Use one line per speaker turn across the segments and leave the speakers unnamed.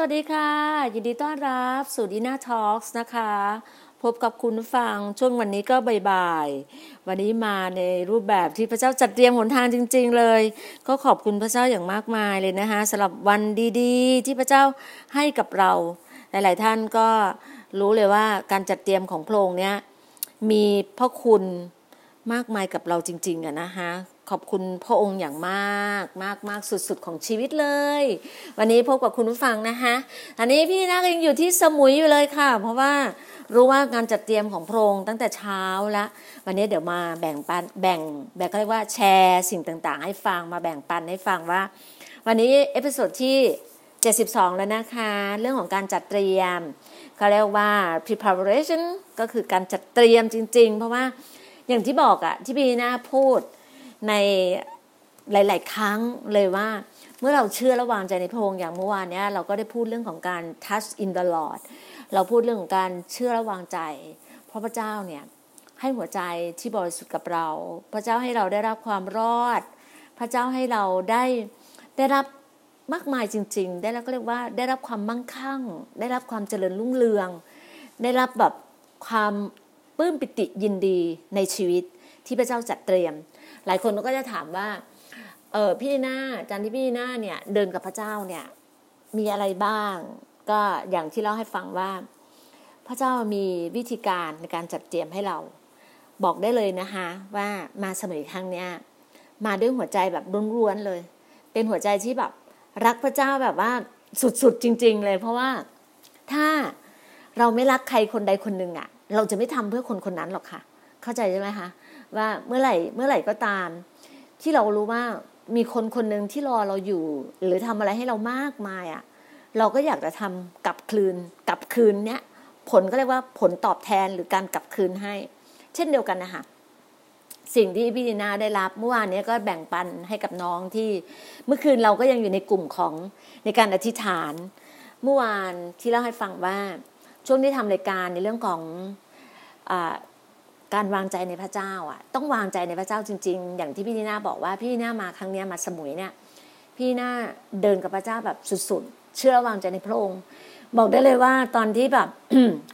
สวัสดีค่ะ ยินดีต้อนรับ
สู่ดีน่าทอล์กนะคะ พบกับคุณฟังช่วงวันนี้ก็บ่ายๆวันนี้มาในรูปแบบที่พระเจ้าจัดเตรียมหนทางจริง ๆ เลย ก็ขอบคุณพระเจ้าอย่างมากมายเลยนะคะสำหรับวันดีๆ ที่พระเจ้าให้กับเรา หลายๆท่านก็รู้เลยว่าการจัดเตรียมของพระองค์เนี้ยมีพระคุณมากมายกับเราจริงๆอะนะคะ ขอบคุณพระองค์อย่างมากมากมากสุด ๆ ของชีวิตเลย วันนี้พบกับคุณผู้ฟังนะคะอันนี้พี่น่ายังอยู่ที่สมุยอยู่เลยค่ะ เพราะว่ารู้ว่าการจัดเตรียมของพระองค์ตั้งแต่เช้าละวันนี้เดี๋ยวมาแบ่งปันแบ่งแบบเรียกว่าแชร์สิ่งต่างๆ ให้ฟังมาแบ่งปันให้ฟังว่า วันนี้ episode ที่ 72 แล้วนะคะ เรื่องของการจัดเตรียมเขาเรียกว่า preparation ก็คือการจัดเตรียมจริง ๆ เพราะว่าอย่างที่บอกอะที่พี่นาพูด ในหลาย ๆ ครั้งเลยว่า เมื่อเราเชื่อและวางใจในพระองค์อย่างเมื่อวานเนี้ยเราก็ได้พูดเรื่องของการ touch in the Lord เราพูดเรื่องของการเชื่อและวางใจ เพราะพระเจ้าเนี่ยให้หัวใจที่บริสุทธิ์กับเรา พระเจ้าให้เราได้รับความรอด พระเจ้าให้เราได้ได้รับมากมายจริง ๆ ได้รับก็เรียกว่าได้รับความมั่งคั่ง ได้รับความเจริญรุ่งเรือง ได้รับแบบความปลื้มปิติยินดีในชีวิตที่พระเจ้าจัดเตรียม หลายคนก็จะถามว่า เออพี่หน้าจารย์ที่พี่หน้าเนี่ย เดินกับพระเจ้าเนี่ย มีอะไรบ้าง ก็อย่างที่เล่าให้ฟังว่า พระเจ้ามีวิธีการในการจัดเตรียมให้เรา บอกได้เลยนะคะ ว่ามาเสมอครั้งเนี้ยมาด้วยหัวใจแบบล้วนๆเลย เป็นหัวใจที่แบบรักพระเจ้าแบบว่าสุดๆจริง ๆ เลย เพราะว่าถ้าเราไม่รักใครคนใดคนหนึ่งอะ่ะ เราจะไม่ทำเพื่อคนคนนั้นหรอกค่ะ เข้าใจใช่ไหมคะว่าเมื่อไหร่เมื่อไหร่ก็ตาม ที่เรารู้ว่ามีคนคนหนึ่งที่รอเราอยู่ หรือทำอะไรให้เรามากมายอะ่ะ เราก็อยากจะทำกลับคืนกลับคืนเนี้ยผลก็เรียกว่าผลตอบแทนหรือการกลับคืนให้ เช่นเดียวกันนะคะสิ่งที่พี่ดีนาได้รับเมื่อวานนี้ก็แบ่งปันให้กับน้องที่ เมื่อคืนเราก็ยังอยู่ในกลุ่มของในการอธิษฐาน เมื่อวานที่เล่าให้ฟังว่าช่วงที่ทำรายการในเรื่องของอ การวางใจในพระเจ้าอะต้องวางใจในพระเจ้าจริง ๆ อย่างที่พี่นีน่าบอกว่าพี่นีน่ามาครั้งนี้มาสมุยเนี่ยพี่น่าเดินกับพระเจ้าแบบสุดๆ เชื่อวางใจในพระองค์บอกได้เลยว่าตอนที่แบบ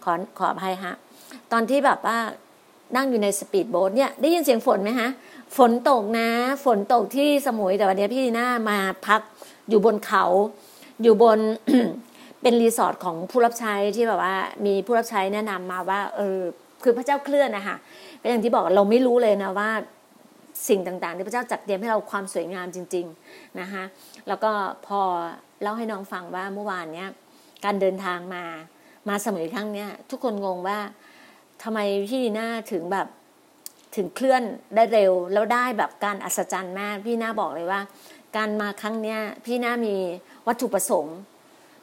ขอขออภัยฮะ ตอนที่แบบว่านั่งอยู่ในสปีดโบ๊ทเนี่ยได้ยินเสียงฝนไหมฮะ ฝนตกนะ ฝนตกที่สมุยแต่วันนี้พี่หน้ามาพักอยู่บนเขา อยู่บนเป็นรีสอร์ทของผู้รับใช้ที่แบบว่า มีผู้รับใช้แนะนำมาว่าเออ คือพระเจ้าเคลื่อนนะคะเป็นอย่างที่บอกเราไม่รู้เลยนะว่าสิ่งต่างๆ ที่พระเจ้าจัดเตรียมให้เราความสวยงามจริง ๆนะคะแล้วก็พอเล่าให้น้องฟังว่าเมื่อวานเนี้ยการเดินทางมามาสมุยครั้งเนี้ยทุกคนงงว่าทำไมพี่ดีน่าถึงแบบถึงเคลื่อนได้เร็วแล้วได้แบบการอัศจรรย์มากพี่น่าบอกเลยว่า การมาครั้งเนี้ยพี่น่ามีวัตถุประสงค์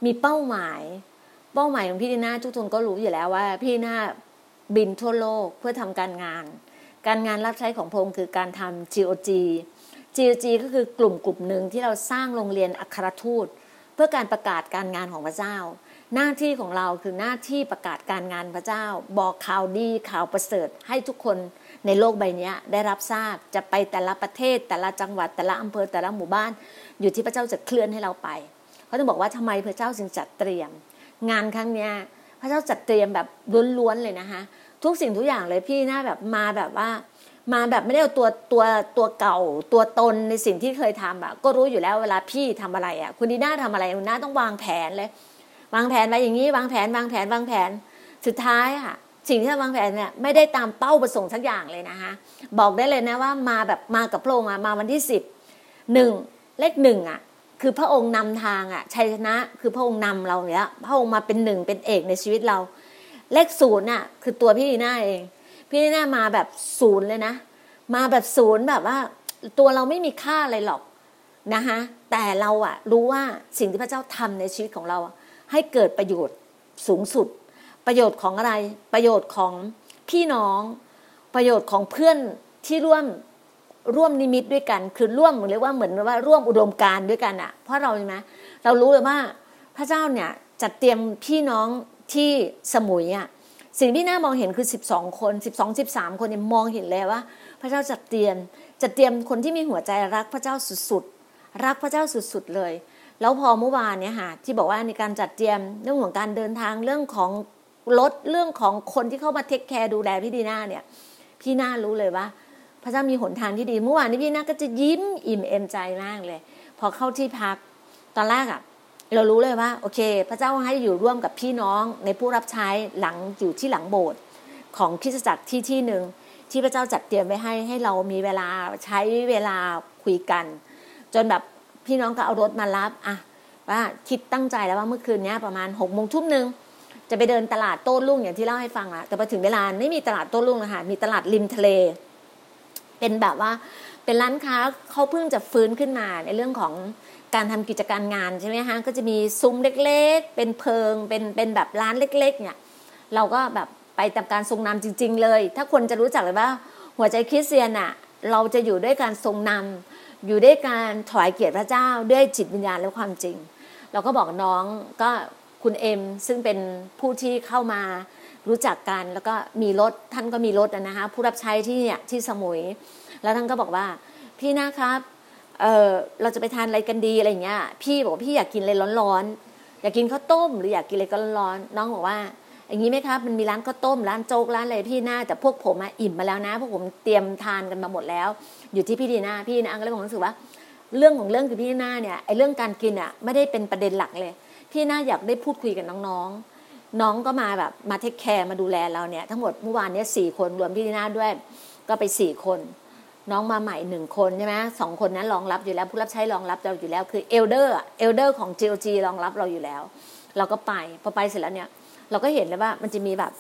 มีเป้าหมาย เป้าหมายของพี่ดีน่าทุกคนก็รู้อยู่แล้วว่า พี่น่า บินทั่วโลกเพื่อทำการงาน การงานรับใช้ของพงคือการทำ GOG GOG ก็คือกลุ่มกลุ่มหนึ่งที่เราสร้างโรงเรียนอัครทูต เพื่อการประกาศการงานของพระเจ้า หน้าที่ของเราคือหน้าที่ประกาศการงานพระเจ้า บอกข่าวดีข่าวประเสริฐให้ทุกคนในโลกใบนี้ได้รับทราบจะไปแต่ละประเทศ แต่ละจังหวัดแต่ละอำเภอแต่ละหมู่บ้าน อยู่ที่พระเจ้าจะเคลื่อนให้เราไปเขาจะบอกว่าทำไมพระเจ้าจึงจัดเตรียม งานครั้งนี้พระเจ้าจัดเตรียมแบบล้วนๆเลยนะคะ ทุกสิ่งทุกอย่างเลยพี่น้าแบบมาแบบว่า มาแบบไม่ได้เอาตัวตัวตัวเก่า ตัวตนในสิ่งที่เคยทำอะก็รู้อยู่แล้วเวลาพี่ทำอะไรอะคุณดีน่าทำอะไรคุณน่าต้องวางแผนเลย วางแผนไว้อย่างนี้วางแผนวางแผนวางแผนสุดท้ายอะสิ่งที่วางแผนเนี่ยไม่ได้ตามเป้าประสงค์สักอย่างเลยนะคะบอกได้เลยนะว่ามาแบบมากับพระองค์มาวันที่สิบหนึ่งเลขหนึ่งอะคือพระองค์นำทางอะชัยชนะคือพระองค์นำเราเนี่ยพระองค์มาเป็นหนึ่งเป็นเอกในชีวิตเรา เลขศูนย์น่ะ คือตัวพี่ดีน่าเอง พี่ดีน่ามาแบบศูนย์เลยนะ มาแบบศูนย์แบบว่า ตัวเราไม่มีค่าอะไรหรอกนะคะแต่เราอะรู้ว่าสิ่งที่พระเจ้าทำในชีวิตของเรา ให้เกิดประโยชน์สูงสุด ประโยชน์ของอะไร ประโยชน์ของพี่น้อง ประโยชน์ของเพื่อนที่ร่วมร่วมนิมิตด้วยกัน คือร่วมเรียกว่าเหมือนว่าร่วมอุดมการด้วยกันอะเพราะเราใช่ไหมเรารู้เลยว่าพระเจ้าเนี่ยจัดเตรียมพี่น้อง ที่สมุยอะสิ่งที่น่ามองเห็นคือ 12 คน 12 13 คนเนี่ยมองเห็นเลยว่า พระเจ้าจัดเตรียมจัดเตรียมคนที่มีหัวใจรักพระเจ้าสุดๆรักพระเจ้าสุดๆเลย แล้วพอเมื่อวานเนี่ยค่ะที่บอกว่าในการจัดเตรียมเรื่องของการเดินทางเรื่องของรถเรื่องของคนที่เข้ามาเทคแคร์ดูแลพี่ดีน่าเนี่ยพี่น่ารู้เลยว่า พระเจ้ามีหนทางที่ดี เมื่อวานนี้พี่น่าก็จะยิ้มอิ่มเอมใจมากเลย พอเข้าที่พักตอนแรกอะ เรารู้เลยว่าโอเค พระเจ้าให้อยู่ร่วมกับพี่น้องในผู้รับใช้หลังอยู่ที่หลังโบสถ์ของคริสตจักรที่ที่หนึ่งที่พระเจ้าจัดเตรียมไว้ให้ให้เรามีเวลาใช้เวลาคุยกัน จนแบบพี่น้องก็เอารถมารับอะว่าคิดตั้งใจแล้วว่าเมื่อคืนนี้ประมาณหกโมงทุ่มหนึ่งจะไปเดินตลาดโต้รุ่งอย่างที่เล่าให้ฟังอะแต่พอถึงเวลาไม่มีตลาดโต้รุ่งนะคะมีตลาดริมทะเล เป็นแบบว่าเป็นร้านค้าเขาเพิ่งจะฟื้นขึ้นมาในเรื่องของ การทำกิจการงานใช่ไหมฮะก็จะมีซุ้มเล็กๆ เป็นเพิงเป็นเป็นแบบร้านเล็ก ๆ เนี่ย เราก็แบบไปตามการทรงนำจริง ๆ เลย ถ้าคนจะรู้จักเลยว่า หัวใจคริสเตียนอะเราจะอยู่ด้วยการทรงนำอยู่ด้วยการถวายเกียรติพระเจ้าด้วยจิตวิญญาณและความจริง เราก็บอกน้องก็คุณเอ็มซึ่งเป็นผู้ที่เข้ามารู้จักกันแล้วก็มีรถท่านก็มีรถนะคะผู้รับใช้ที่เนี่ยที่สมุย แล้วท่านก็บอกว่าพี่นะครับ เออเราจะไปทานอะไรกันดีอะไรเงี้ย พี่บอกพี่อยากกินอะไรร้อนๆ อยากกินข้าวต้ม หรืออยากกินอะไรก็ร้อนๆน้องบอกว่า อย่างนี้ไหมครับ มันมีร้านข้าวต้มร้านโจ๊กร้านอะไรพี่น่าแต่พวกผมอะอิ่มมาแล้วนะ พวกผมเตรียมทานกันมาหมดแล้ว อยู่ที่พี่ดีน่าพี่น่าก็เลยผมรู้สึกว่า เรื่องของเรื่องคือพี่ดีน่าเนี่ยไอ้เรื่องการกินอะไม่ได้เป็นประเด็นหลักเลย พี่น่าอยากได้พูดคุยกับน้องๆ น้องก็มาแบบมา take care มาดูแลเราเนี่ยทั้งหมดเมื่อวานเนี้ยสี่คนรวมพี่ดีน่าด้วยก็ไปสี่คน น้องมาใหม่หนึ่งคนใช่ไหมสองคนนั้นรองรับอยู่แล้ว ผู้รับใช้รองรับเราอยู่แล้ว คือ elderเอลเดอร์ของ GOG รองรับเราอยู่แล้ว เราก็ไปพอไปเสร็จแล้วเนี่ย เราก็เห็นเลยว่ามันจะมีแบบ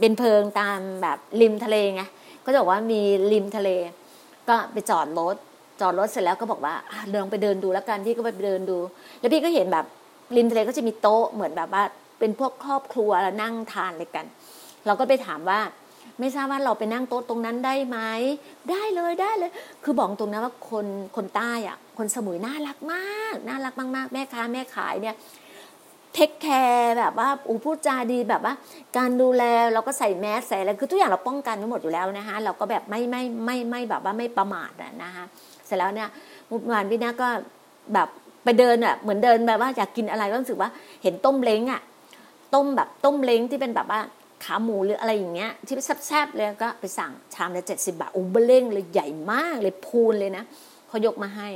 เป็นเพิงตามแบบริมทะเลไงก็จะบอกว่ามีริมทะเล ก็ไปจอดรถจอดรถเสร็จแล้วก็บอกว่าเดินไปเดินดูแล้วกันพี่ก็ไปเดินดู แล้วพี่ก็เห็นแบบริมทะเลก็จะมีโต๊ะเหมือนแบบว่าเป็นพวกครอบครัวแล้วนั่งทานอะไรกัน เราก็ไปถามว่า ไม่ทราบว่าเราไปนั่งโต๊ะตรงนั้นได้ไหมได้เลยได้เลย คือบอกตรงนะว่าคนคนใต้อะคนสมุยน่ารักมาก น่ารักมากๆ แม่ค้าแม่ขายเนี่ยเทคแคร์แบบว่าอูพูดจาดีแบบว่า การดูแลเราก็ใส่แมสใส่อะไรคือทุกอย่างเราป้องกันทั้งหมดอยู่แล้วนะคะเราก็แบบไม่ไม่ไม่ไม่แบบว่าไม่ประมาทนะคะเสร็จแล้วเนี่ยมื่อวานพี่นาก็แบบไปเดินอะเหมือนเดินแบบว่าอยากกินอะไรก็รู้สึกว่าเห็นต้มเล้งอะต้มแบบต้มเล้งที่เป็นแบบว่า ขาหมูหรืออะไรอย่างเงี้ยที่แซ่บๆเลยก็ไปสั่งชามละเจ็ดสิบาทอุ้เบเล่งเลยใหญ่มากเลยพูนเลยนะเขายกมาให้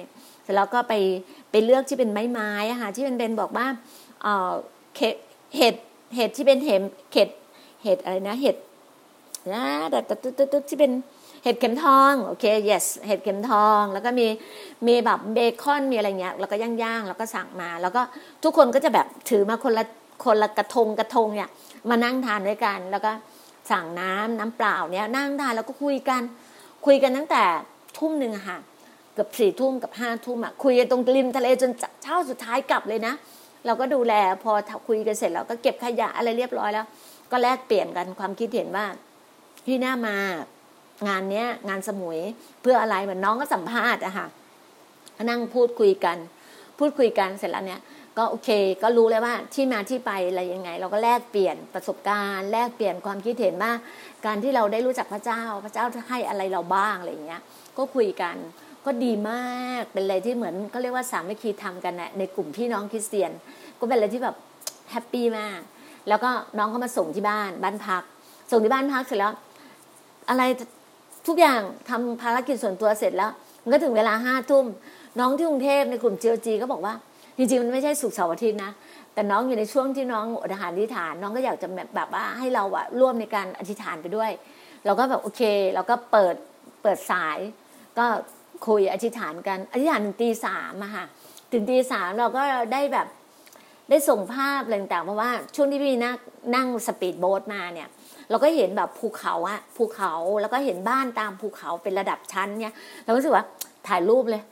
เสร็จแล้วก็ไปไปเลือกที่เป็นไม้ไม้อะค่ะที่เป็นเบนบอกว่าเออเห็ดเห็ดเห็ดที่เป็นเห็ดเห็ดเห็ดอะไรนะเห็ดนะแต่ตุ๊ดที่เป็นเห็ดเข็มทองโอเค yes เห็ดเข็มทอง แล้วก็มีมีแบบเบคอนมีอะไรเงี้ยแล้วก็ย่างๆแล้วก็สั่งมา แล้วก็ทุกคนก็จะแบบถือมาคนละ คนละกระทงกระทงเนี่ย มานั่งทานด้วยกัน แล้วก็สั่งน้ำน้ำเปล่าเนี่ยนั่งทานแล้วก็คุยกัน คุยกันตั้งแต่ทุ่มหนึ่งค่ะเกือบสี่ทุ่มกับห้าทุ่มอะคุยกันตรงริมทะเลจนเช้าสุดท้ายกลับเลยนะเราก็ดูแลพอคุยกันเสร็จแล้วก็เก็บขยะอะไรเรียบร้อยแล้ว ก็แลกเปลี่ยนกันความคิดเห็นว่าพี่หน้ามางานเนี้ยงานสมุยเพื่ออะไรเหมือนน้องก็สัมภาษณ์อะค่ะนั่งพูดคุยกัน พูดคุยกันเสร็จแล้วเนี่ย ก็โอเค ก็รู้เลยว่าที่มาที่ไปอะไรยังไง เราก็แลกเปลี่ยนประสบการณ์ แลกเปลี่ยนความคิดเห็นว่า การที่เราได้รู้จักพระเจ้า พระเจ้าให้อะไรเราบ้างอะไรอย่างเงี้ย ก็คุยกันก็ดีมากเป็นอะไรที่เหมือนก็เรียกว่าสามัคคีทำกันนะในกลุ่มพี่น้องคริสเตียน ก็เป็นอะไรที่แบบแฮปปี้มาก แล้วก็น้องเขามาส่งที่บ้านบ้านพัก ส่งที่บ้านพักเสร็จแล้ว อะไรทุกอย่างทำภารกิจส่วนตัวเสร็จแล้ว มันก็ถึงเวลาห้าทุ่มน้องที่กรุงเทพในกลุ่มเจียวจีก็บอกว่า จริงๆมันไม่ใช่สุกเสาร์อาทิตย์นะแต่น้องอยู่ในช่วงที่น้องอดอาหารอธิษฐาน น้องก็อยากจะแบบว่าให้เราอะร่วมในการอธิษฐานไปด้วย เราก็แบบโอเค เราก็เปิดเปิดสาย ก็คุยอธิษฐานกันอธิษฐานถึงตีสามอะค่ะถึงตีสามเราก็ได้แบบได้ส่งภาพอะไรต่างๆเพราะว่าช่วงที่พี่นั่งนั่งสปีดโบ๊ทมาเนี่ย เราก็เห็นแบบภูเขาอะภูเขาแล้วก็เห็นบ้านตามภูเขาเป็นระดับชั้นเนี่ย เราก็รู้สึกว่าถ่ายรูปเลย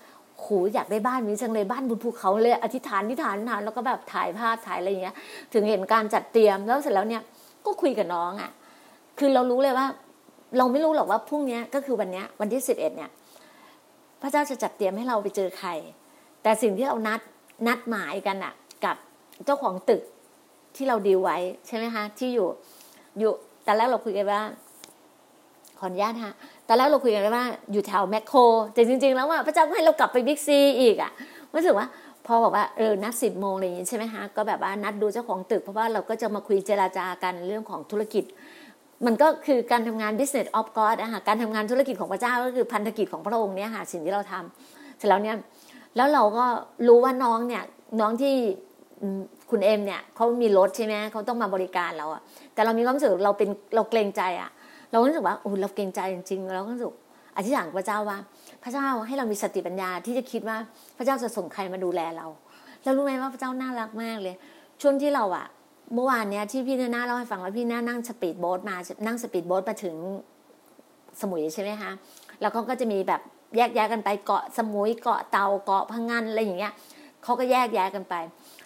โหอยากได้บ้านนี้จังเลยบ้านบนภูเขาเลยอธิษฐานอธิษฐานฐานแล้วก็แบบถ่ายภาพถ่ายอะไรอย่างเงี้ย ถึงเห็นการจัดเตรียมแล้วเสร็จแล้วเนี่ยก็คุยกับน้องอะคือเรารู้เลยว่า เราไม่รู้หรอกว่าพรุ่งนี้ก็คือวันนี้วันที่สิบเอ็ดเนี่ย พระเจ้าจะจัดเตรียมให้เราไปเจอใคร แต่สิ่งที่เรานัดนัดหมายกันอะกับเจ้าของตึกที่เราดีไว้ใช่ไหมคะที่อยู่อยู่ตอนแรกเราคุยกันว่าขออนุญาตฮะ ตอนแรกเราคุยกันว่าอยู่แถวแมคโครแต่จริง ๆ แล้วว่าพระเจ้าให้เรากลับไปบิ๊กซีอีกอะรู้สึกว่าพอบอกว่าเออนัดสิบโมงอะไรอย่างนี้ใช่ไหมฮะก็แบบว่านัดดูเจ้าของตึก เพราะว่าเราก็จะมาคุยเจราจากันเรื่องของธุรกิจ มันก็คือการทำงาน business of God อะค่ะการทำงานธุรกิจของพระเจ้าก็คือพันธกิจของพระองค์เนี่ยค่ะสิ่งที่เราทำเสร็จแล้วเนี่ยแล้วเราก็รู้ว่าน้องเนี่ยน้องที่คุณเอ็มเนี่ยเขามีรถใช่ไหมเขาต้องมาบริการเราอะแต่เรามีความรู้สึกเราเป็นเราเกรงใจอะ เรารู้สึกว่าโอ้เราเกรงใจจริงๆเราก็รู้สึกอธิษฐานพระเจ้าว่า พระเจ้าให้เรามีสติปัญญาที่จะคิดว่าพระเจ้าจะส่งใครมาดูแลเรา แล้วรู้ไหมว่าพระเจ้าน่ารักมากเลย ช่วงที่เราอะเมื่อวานเนี้ยที่พี่น่าเล่าให้ฟังว่าพี่น่านั่งสปีดโบ๊ทมานั่งสปีดโบ๊ทมาถึงสมุยใช่ไหมคะแล้วเขาก็จะมีแบบแยกย้ายกันไปเกาะสมุยเกาะเตาเกาะพะงันอะไรอย่างเงี้ยเขาก็แยกย้ายกันไป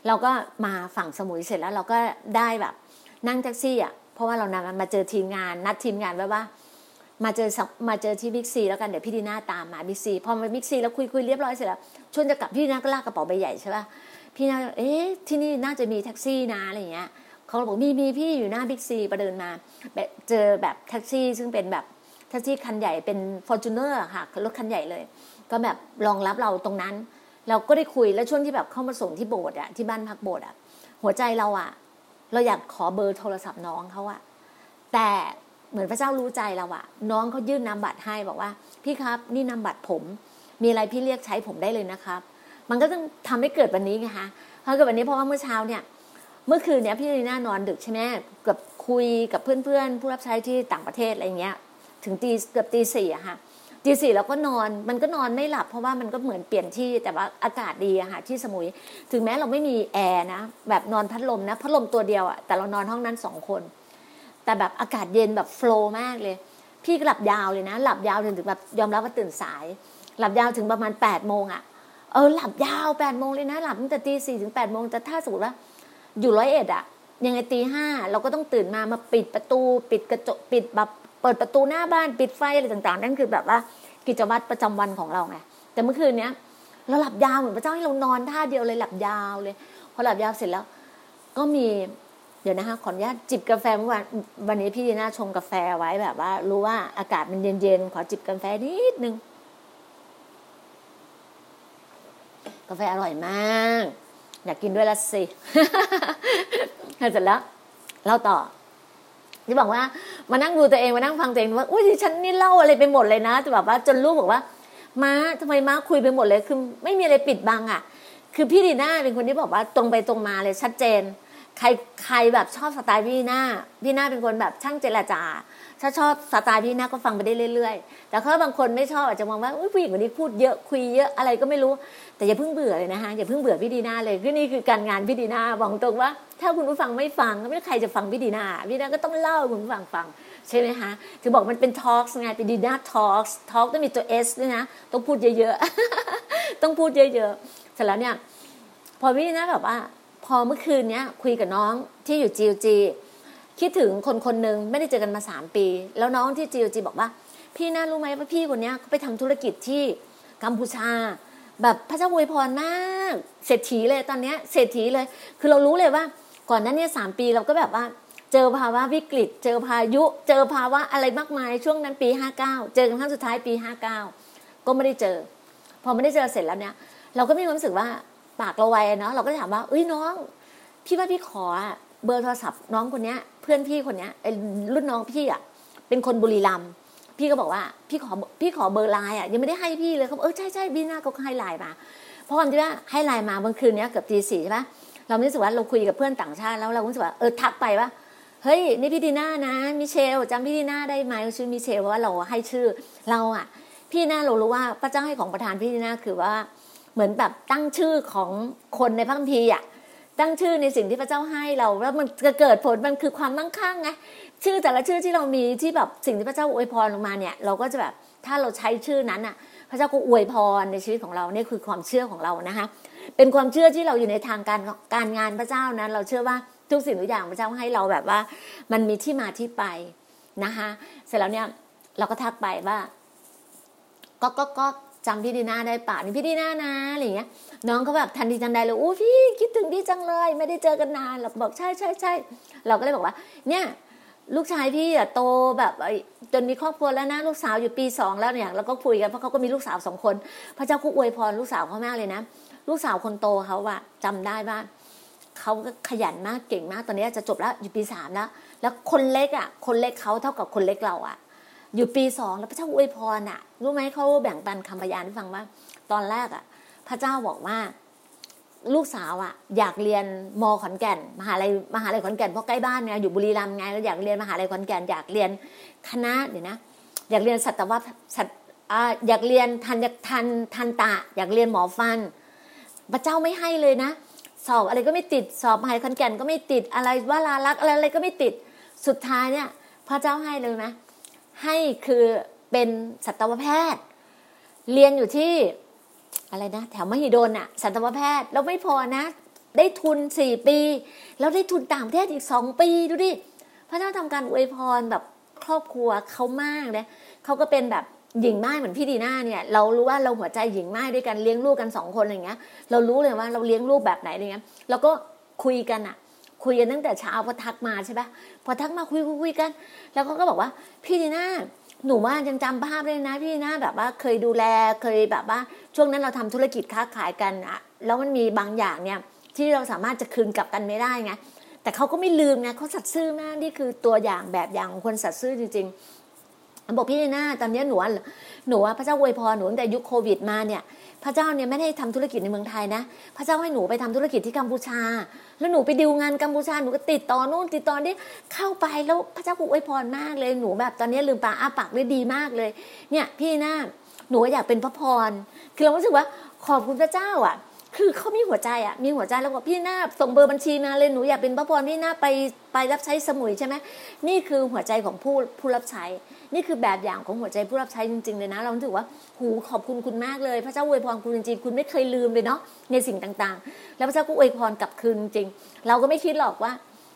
เราก็มาฝั่งสมุยเสร็จแล้ว เราก็ได้แบบ นั่งแท็กซี่อะ ราะว่าเรานำมาเจอทีมงานนัดทีมงานไว้ว่า มาเจอมาเจอที่บิ๊กซีแล้วกันเดี๋ยวพี่ดีน่าตามมาบิ๊กซีพอมาบิ๊กซีแล้วคุยคุยเรียบร้อยเสร็จแล้วชวนจะกลับพี่ดีน่าก็ลากกระเป๋าใบใหญ่ใช่ป่ะพี่น่าเอ๊ะที่นี่น่าจะมีแท็กซี่นะอะไรเงี้ยเขาบอกมีมีพี่อยู่หน้าบิ๊กซีปะเดินมาแบบเจอแบบแท็กซี่ ซึ่งเป็นแบบแท็กซี่คันใหญ่เป็น Fortuner ค่ะรถคันใหญ่เลย ก็แบบรองรับเราตรงนั้น เราก็ได้คุยแล้วช่วงที่แบบเข้ามาส่งที่โบสถ์อะที่บ้านพักโบสถ์อะหัวใจเราอะ เราอยากขอเบอร์โทรศัพท์น้องเขาอะแต่เหมือนพระเจ้ารู้ใจเราอะน้องเขายื่นนามบัตรให้บอกว่า พี่ครับ นี่นามบัตรผม มีอะไรพี่เรียกใช้ผมได้เลยนะครับ มันก็ต้องทำให้เกิดวันนี้ไงคะพอเกิดวันนี้เพราะว่าเมื่อเช้าเนี่ย เมื่อคืนเนี้ยพี่ลีน่านอนดึกใช่ไหมกับคุยกับเพื่อนๆผู้รับใช้ที่ต่างประเทศอะไรเงี้ย ถึงตีเกือบตีสี่อะค่ะ ตีสี่เราก็นอนมันก็นอนไม่หลับเพราะว่ามันก็เหมือนเปลี่ยนที่แต่ว่าอากาศดีอะค่ะที่สมุย ถึงแม้เราไม่มีแอร์นะแบบนอนพัดลมนะพัดลมตัวเดียวอะแต่เรานอนห้องนั้นสองคน แต่แบบอากาศเย็นแบบโฟล์มากเลย พี่ก็หลับยาวเลยนะ หลับยาวจนถึงแบบยอมรับว่าตื่นสาย หลับยาวถึงประมาณแปดโมงอะเออหลับยาวแปดโมงเลยนะ หลับตั้งแต่ตีสี่ถึงแปดโมงแต่ถ้าสมมติว่าอยู่ร้อยเอ็ดอะยังไงตีห้าเราก็ต้องตื่นมามาปิดประตู ปิดกระจกปิดแบบ เปิดประตูหน้าบ้านปิดไฟอะไรต่างๆ นั่นคือแบบว่ากิจวัตรประจำวันของเราไงแต่เมื่อคืนเนี้ยเราหลับยาวเหมือนพระเจ้าให้เรานอนท่าเดียวเลยหลับยาวเลย พอหลับยาวเสร็จแล้ว ก็มีเดี๋ยวนะคะขออนุญาตจิบกาแฟเมื่อวานวันนี้พี่ดีน่าชงกาแฟไว้แบบว่า รู้ว่าอากาศมันเย็นๆขอจิบกาแฟนิดนึงกาแฟอร่อยมาก อยากกินด้วยละสิเสร็จแล้วเล่าต่อ ที่บอกว่ามานั่งดูตัวเองมานั่งฟังตัวเองว่าอุ้ยฉันนี่เล่าอะไรไปหมดเลยนะแต่แบบว่าจนลูกบอกว่า ม้าทำไมม้าคุยไปหมดเลยคือไม่มีอะไรปิดบังอะ คือพี่ดีน่าเป็นคนที่บอกว่าตรงไปตรงมาเลยชัดเจน ใครใครแบบชอบสไตล์พี่ดีน่าพี่ดีน่าเป็นคนแบบช่างเจรจา ถ้าชอบสไตล์พี่น่าก็ฟังไปได้เรื่อยๆ แต่ถ้าบางคนไม่ชอบอาจจะมองว่าผู้หญิงคนนี้พูดเยอะคุยเยอะอะไรก็ไม่รู้ แต่อย่าเพิ่งเบื่อเลยนะคะอย่าเพิ่งเบื่อพี่ดีนาเลยคือนี่คือการงานพี่ดีนาบอกตรงว่า ถ้าคุณผู้ฟังไม่ฟังก็ไม่ใครจะฟังพี่ดีนาพี่ดีนาก็ต้องเล่าให้คุณผู้ฟังฟังใช่ไหมคะถึงบอกมันเป็นทอล์กไงเป็นดีนาทอล์กทอล์กต้องมีตัวเอสด้วยนะต้องพูดเยอะๆต้องพูดเยอะๆเสร็จแล้วเนี่ยพอพี่ดีนาแบบว่า พอเมื่อคืนเนี้ยคุยกับน้องที่อยู่จีจี คิดถึงคนคนหนึ่งไม่ได้เจอกันมาสามปี แล้วน้องที่จีโอจีบอกว่า พี่น่ารู้ไหมว่าพี่คนนี้เขาไปทำธุรกิจที่กัมพูชา แบบพระเจ้าอวยพรมากเศรษฐีเลยตอนนี้เศรษฐีเลย คือเรารู้เลยว่า ก่อนนั้นเนี่ยสามปีเราก็แบบว่าเจอภาวะวิกฤต เจอพายุ เจอภาวะอะไรมากมายช่วงนั้นปีห้าเก้าเจอกันครั้งสุดท้ายปีห้าเก้าก็ไม่ได้เจอ พอไม่ได้เจอเสร็จแล้วเนี่ยเราก็มีความรู้สึกว่าปากเราไวเนาะเราก็ถามว่าเอ้ยน้องพี่ว่าพี่ขอ เบอร์โทรศัพท์น้องคนเนี้ย เพื่อนพี่คนเนี้ยรุ่นน้องพี่อะเป็นคนบุรีรัมย์พี่ก็บอกว่าพี่ขอพี่ขอเบอร์ไลน์อะยังไม่ได้ให้พี่เลยเขาเออใช่ใช่พี่หน้าก็ให้ไลน์มาเพราะความที่ว่าให้ไลน์มาเมื่อคืนเนี้ยเกือบตีสี่ใช่ปะเราไม่รู้สึกว่าเราคุยกับเพื่อนต่างชาติแล้วเรารู้สึกว่าเออทักไปว่าเฮ้ยนี่พี่ดีน่านะมิเชลจำพี่ดีน่าได้ไหมชื่อมิเชลเพราะว่าเราให้ชื่อเราอะ พี่น่าเรารู้ว่าพระเจ้าให้ของประธานพี่ดีน่าคือว่าเหมือนแบบตั้งชื่อของคนในพระคัมภีร์อะ ตั้งชื่อในสิ่งที่พระเจ้าให้เราแล้วมันจะเกิดผลมันคือความมั่งคั่งไงชื่อแต่ละชื่อที่เรามีที่แบบสิ่งที่พระเจ้าอวยพรลงมาเนี่ย เราก็จะแบบถ้าเราใช้ชื่อนั้นอะ พระเจ้าก็อวยพรในชีวิตของเราเนี่ยคือความเชื่อของเรานะคะ เป็นความเชื่อที่เราอยู่ในทางการการงานพระเจ้านะเราเชื่อว่าทุกสิ่งทุกอย่างพระเจ้าให้เราแบบว่า มันมีที่มาที่ไปนะคะ เสร็จแล้วเนี่ยเราก็ทักไปว่าก็ก็ก็ จำพี่ดีน่าได้ป่ะนี่พี่ดีน่านะอะไรเงี้ย น้องเขาแบบทันทีทันใดเลยอู้พี่คิดถึงพี่จังเลย ไม่ได้เจอกันนานเราบอกใช่ใช่ใช่เราก็เลยบอกว่า เนี่ยลูกชายพี่อะโตแบบจนมีครอบครัวแล้วนะ ลูกสาวอยู่ปีสองแล้วเนี่ยเราก็คุยกันเพราะเขาก็มีลูกสาวสองคน พระเจ้าก็อวยพรลูกสาวเขามากเลยนะ ลูกสาวคนโตเขาว่าจำได้ว่าเขาก็ขยันมากเก่งมากตอนนี้จะจบแล้วอยู่ปีสามแล้ว แล้วคนเล็กอะคนเล็กเขาเท่ากับคนเล็กเราอะ อยู่ปีสองแล้วพระเจ้าอวยพรอะ รู้ไหมเขาแบ่งปันคำพยานให้ฟังว่า ตอนแรกอะ พระเจ้าบอกว่า ลูกสาวอะ อยากเรียนมขอนแก่น มหาลัยมหาลัยขอนแก่นเพราะใกล้บ้านไงอยู่บุรีรัมย์ไงแล้วอยากเรียนมหาลัยขอนแก่นอยากเรียนคณะเดี๋ยวนะอยากเรียนสัตวสัตอยากเรียนทันทันทันตะ อยากเรียนหมอฟัน พระเจ้าไม่ให้เลยนะ สอบอะไรก็ไม่ติดสอบมหาลัยขอนแก่นก็ไม่ติดอะไรว่าลาลักอะไรอะไรก็ไม่ติดสุดท้ายเนี่ยพระเจ้าให้เลยไหม ให้คือเป็นสัตวแพทย์ เรียนอยู่ที่อะไรนะ แถวมหิดลอะสัตวแพทย์แล้วไม่พอนะ ได้ทุนสี่ปี แล้วได้ทุนต่างประเทศอีกสองปีดูดิพระเจ้าทำการอวยพรแบบครอบครัวเขามากเลยเขาก็เป็นแบบหญิงไม้เหมือนพี่ดีน่าเนี่ย เรารู้ว่าเราหัวใจหญิงไม้ด้วยกันเลี้ยงลูกกันสองคนอะไรเงี้ย เรารู้เลยว่าเราเลี้ยงลูกแบบไหนอะไรเงี้ยเราก็คุยกันอะคุยกันตั้งแต่เช้าพอทักมาใช่ปะ พอทักมาคุยคุยกัน แล้วเขาก็บอกว่า พี่ดีน่าหนูว่ายังจำภาพเลยนะ พี่ดีน่าแบบว่าเคยดูแลเคยแบบว่า ช่วงนั้นเราทำธุรกิจค้าขายกันอะแล้วมันมีบางอย่างเนี่ย ที่เราสามารถจะคืนกลับกันไม่ได้ไงแต่เขาก็ไม่ลืมนะเขาสัตย์ซื่อมากนี่คือตัวอย่างแบบอย่างของคนสัตย์ซื่อจริง บอกพี่ดีน่าตอนนี้หนูหนูว่าพระเจ้าอวยพรหนูตั้งแต่ยุคโควิดมาเนี่ยพระเจ้าเนี่ยไม่ได้ทำธุรกิจในเมืองไทยนะ พระเจ้าให้หนูไปทำธุรกิจที่กัมพูชา แล้วหนูไปดิวงานกัมพูชาหนูก็ติดต่อนู่นติดต่อนี่เข้าไปแล้วพระเจ้าก็อวยพรมากเลยหนูแบบตอนนี้ลืมปากอ้าปากได้ดีมากเลย เนี่ยพี่หน้าหนูอยากเป็นพระพร คือเรารู้สึกว่าขอบคุณพระเจ้าอะ คือเขามีหัวใจอะมีหัวใจแล้วบอกพี่หน้าส่งเบอร์บัญชีมาเลยหนูอยากเป็นพระพรพี่หน้าไปไปรับใช้สมุยใช่ไหมนี่คือหัวใจของผู้ผู้รับใช้ นี่คือแบบอย่างของหัวใจผู้รับใช้จริงๆเลยนะ เราถือว่าหูขอบคุณคุณมากเลย พระเจ้าอวยพรคุณจริงๆคุณไม่เคยลืมเลยเนาะในสิ่งต่างๆ แล้วพระเจ้าก็อวยพรกลับคืนจริง เราก็ไม่คิดหรอกว่า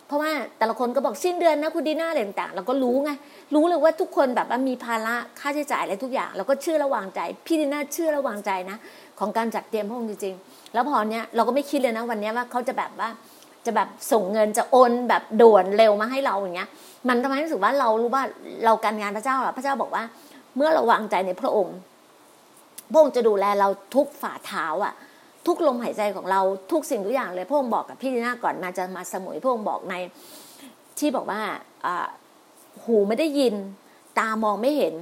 เพราะว่าแต่ละคนก็บอกสิ้นเดือนนะคุณดีน่าอะไรต่างๆเราก็รู้ไงรู้เลยว่าทุกคนแบบว่ามีภาระค่าใช้จ่ายอะไรทุกอย่าง เราก็เชื่อระวางใจ พี่ดีน่าเชื่อระวางใจนะ ของการจัดเตรียมพระองค์จริงๆ แล้วพอเนี้ยเราก็ไม่คิดเลยนะวันนี้ว่าเขาจะแบบว่าจะแบบส่งเงินจะโอนแบบด่วนเร็วมาให้เราอย่างเงี้ย มันทำให้รู้สึกว่าเรารู้ว่าเราการงานพระเจ้าอะพระเจ้าบอกว่า เมื่อเราวางใจในพระองค์พระองค์จะดูแลเราทุกฝ่าเท้าอะทุกลมหายใจของเราทุกสิ่งทุกอย่างเลยพระองค์บอกกับพี่ดีน่าก่อนมาจะมาสมุยพระองค์บอกในที่บอกว่าหูไม่ได้ยิน ตามองไม่เห็น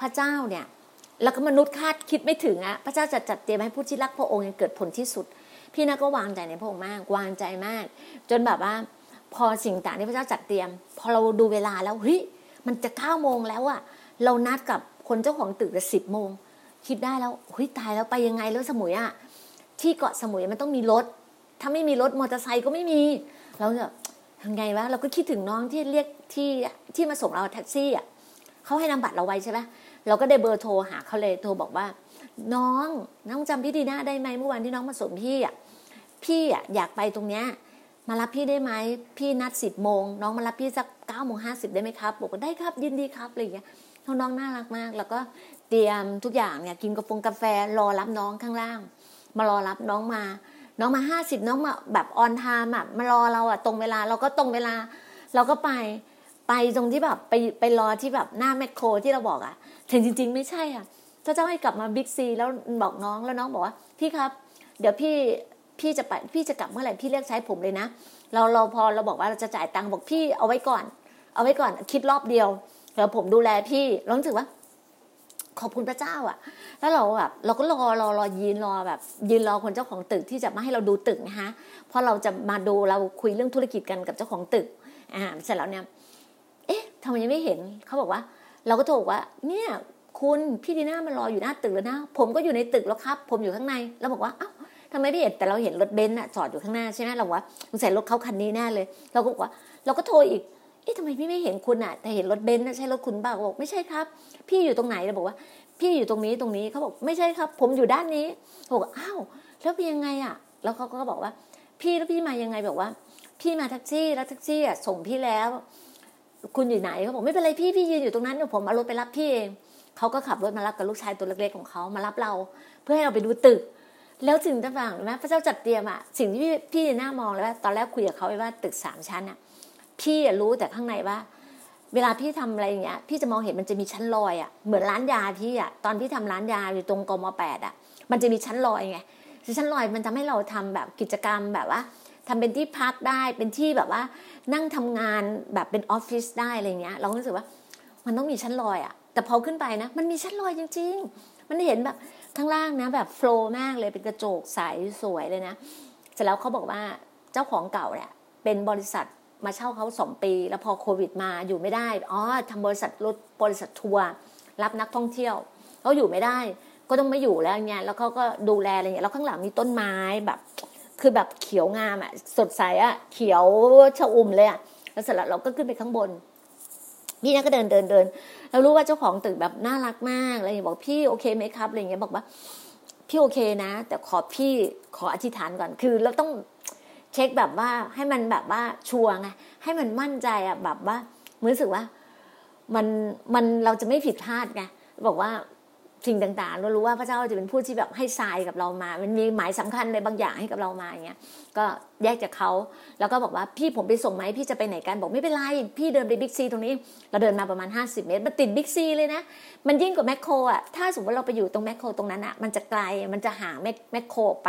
พระเจ้าเนี่ย แล้วก็มนุษย์คาดคิดไม่ถึงอะพระเจ้าจะจัดเตรียมให้ผู้ที่รักพระองค์เกิดผลที่สุด พี่นาก็วางใจในพระองค์มาก วางใจมาก จนแบบว่า พอสิ่งต่างที่พระเจ้าจัดเตรียม พอเราดูเวลาแล้วเฮ้ยมันจะเก้าโมงแล้วอะเรานัดกับคนเจ้าของตึกจะสิบโมง คิดได้แล้วเฮ้ยตายแล้วไปยังไงแล้วสมุยอะที่เกาะสมุยมันต้องมีรถ ถ้าไม่มีรถมอเตอร์ไซค์ก็ไม่มีเราจะทำไงวะเราก็คิดถึงน้องที่เรียกที่ที่มาส่งเราแท็กซี่อะเขาให้นำบัตรเราไว้ใช่ไหม เราก็ได้เบอร์โทรหาเขาเลยโทรบอกว่า น้องน้องจำพี่ดีน่าได้ไหมเมื่อวานที่น้องมาส่งพี่อะพี่อะอยากไปตรงเนี้ยมารับพี่ได้ไหมพี่นัดสิบโมงน้องมารับพี่สักเก้าโมงห้าสิบได้ไหมครับบอกว่าได้ครับยินดีครับอะไรอย่างเงี้ยน้องน่ารักมาก แล้วก็เตรียมทุกอย่างเนี่ยกินกาแฟกาแฟรอรับน้องข้างล่าง มารอรับน้องมา น้องมาห้าสิบน้องมาแบบออนไทม์อะมารอเราอะตรงเวลาเราก็ตรงเวลา เราก็ไป ไปตรงที่แบบไปไปรอที่แบบหน้าแมคโครที่เราบอกอะ่ะถึงจริง ๆ ไม่ใช่อะถ้าเจ้าให้กลับมาบิ๊กซีแล้วบอกน้องแล้วน้องบอกว่า พี่ครับ เดี๋ยวพี่พี่จะไปพี่จะกลับเมื่อไหร่พี่เรียกใช้ผมเลยนะเราเราพอเราบอกว่าเราจะจ่ายตังค์บอกพี่เอาไว้ก่อน เอาไว้ก่อน คิดรอบเดียวเดี๋ยวผมดูแลพี่เรารู้สึกว่า ขอบคุณพระเจ้าอะแล้วเราแบบเราก็รอรอรอยืนรอแบบ ยืนรอคนเจ้าของตึกที่จะมาให้เราดูตึกนะคะเพราะเราจะมาดูเราคุยเรื่องธุรกิจกันกับเจ้าของตึกอ่าเสร็จแล้วเนี่ย ทำไมยังไม่เห็นเขาบอกว่า เราก็โทรว่า เนี่ย คุณพี่ดีน่ามารออยู่หน้าตึกแล้วนะ ผมก็อยู่ในตึกแล้วครับ ผมอยู่ข้างในเราบอกว่าเอ้าทำไมไม่เห็นแต่เราเห็นรถเบนซ์อะจอดอยู่ข้างหน้าใช่ไหมเราว่าสงสัยรถเขาคันนี้แน่เลย เราก็บอกว่า เราก็โทรอีกเอ๊ะทำไมพี่ไม่เห็นคุณอะแต่เห็นรถเบนซ์ใช่รถคุณป่ะบอกไม่ใช่ครับ พี่อยู่ตรงไหนเราบอกว่า พี่อยู่ตรงนี้ตรงนี้เขาบอกไม่ใช่ครับ ผมอยู่ด้านนี้บอกอ้าวแล้วเป็นยังไงอะแล้วเขาก็บอกว่า พี่แล้วพี่มายังไงบอกว่า พี่มาแท็กซี่แล้วแท็กซี่อะส่งพี่แล้ว คุณอยู่ไหนเขาบอกไม่เป็นไรพี่พี่ยืนอยู่ตรงนั้นเดี๋ยวผมเอารถไปรับพี่เองเขาก็ขับรถมารับกับลูกชายตัวเล็กๆของเขามารับเรา เพื่อให้เราไปดูตึก แล้วถึงต่างๆนะพระเจ้าจัดเตรียมอะสิ่งที่พี่พี่หน้ามองเลยว่าตอนแรกคุยกับเขาไว่าตึกสามชั้นอะพี่รู้แต่ข้างในว่า เวลาพี่ทำอะไรอย่างเงี้ย พี่จะมองเห็นมันจะมีชั้นลอยอะเหมือนร้านยาพี่อะตอนพี่ทำร้านยาอยู่ตรงกมแปดอะมันจะมีชั้นลอยไงชั้นลอยมันทำให้เราทำแบบกิจกรรมแบบว่าทำเป็นที่พักได้เป็นที่แบบว่า นั่งทำงานแบบเป็นออฟฟิศได้อะไรเงี้ย เราก็รู้สึกว่ามันต้องมีชั้นลอยอะแต่พอขึ้นไปนะ มันมีชั้นลอยจริง ๆ มันเห็นแบบข้างล่างนะ แบบโฟล์มากเลยเป็นกระจกใสสวยเลยนะเสร็จแล้วเขาบอกว่าเจ้าของเก่าเนี่ยเป็นบริษัทมาเช่าเขาสองปี แล้วพอโควิดมาอยู่ไม่ได้อ๋อทำบริษัทรถบริษัททัวร์รับนักท่องเที่ยวเขาอยู่ไม่ได้ ก็ต้องไม่อยู่แล้วเงี้ยแล้วเขาก็ดูแลอะไรเงี้ยแล้วข้างหลังมีต้นไม้แบบ คือแบบเขียวงามอะสดใสอะเขียวชะอุ่มเลยอะแล้วเสร็จแล้วเราก็ขึ้นไปข้างบน พี่นะก็เดินเดินเดินเรารู้ว่าเจ้าของตึกแบบน่ารักมากอะไรอย่างบอกพี่โอเคไหมครับอะไรเงี้ยบอกว่าพี่โอเคนะ แต่ขอพี่ขออธิษฐานก่อนคือเราต้องเช็คแบบว่าให้มันแบบว่าชัวร์ไงให้มันมั่นใจอะแบบว่ารู้สึกว่า มันมันเราจะไม่ผิดพลาดไงบอกว่า สิ่งต่างๆ เรารู้ว่าพระเจ้าจะเป็นผู้ที่แบบให้ทรายกับเรามา มันมีหมายสำคัญในบางอย่างให้กับเรามาอย่างเงี้ย ก็แยกจากเขาแล้วก็บอกว่าพี่ผมไปส่งไหมพี่จะไปไหนกันบอกไม่เป็นไร พี่เดินไปบิ๊กซีตรงนี้ เราเดินมาประมาณ 50 เมตร มันติดบิ๊กซีเลยนะ มันยิ่งกว่าแมคโครอะ ถ้าสมมติเราไปอยู่ตรงแมคโครตรงนั้นอะ มันจะไกล มันจะห่างแมคโครไป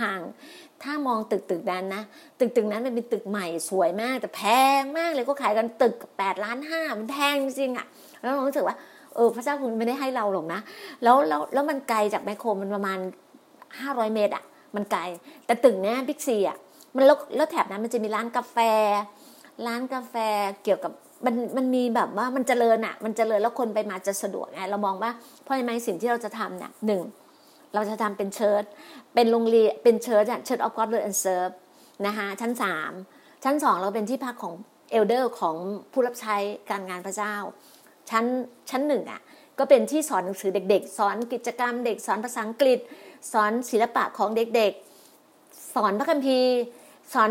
ห่าง ถ้ามองตึกตึกนั้นนะ ตึกตึกนั้นมันเป็นตึกใหม่สวยมากแต่แพงมากเลยก็ขายกันตึกแปดล้านห้ามันแพงจริงอะ แล้วเรารู้สึกว่า เออพระเจ้าคงไม่ได้ให้เราหรอกนะ แล้วแล้วแล้วมันไกลจากแมคโครมันประมาณห้าร้อยเมตรอะ มันไกล แต่ตึกเนี้ยบิ๊กซีอะมันแล้วแล้วแถบนั้นมันจะมีร้านกาแฟ ร้านกาแฟเกี่ยวกับมันมันมีแบบว่ามันเจริญอะ มันเจริญแล้วคนไปมาจะสะดวกไงเรามองว่าเพราะฉะนั้นสิ่งที่เราจะทำเนี่ยหนึ่งเราจะทำเป็น church เป็นโรงเรียนเป็น church อะ Church of God Learn and Serve นะคะชั้นสามชั้นสองเราเป็นที่พักของเอลเดอร์ของผู้รับใช้การงานพระเจ้า ชั้นชั้นหนึ่งอะก็เป็นที่สอนหนังสือเด็ก ๆ สอนกิจกรรมเด็กสอนภาษาอังกฤษ สอนศิลปะของเด็กๆ สอนพระคัมภีร์ สอน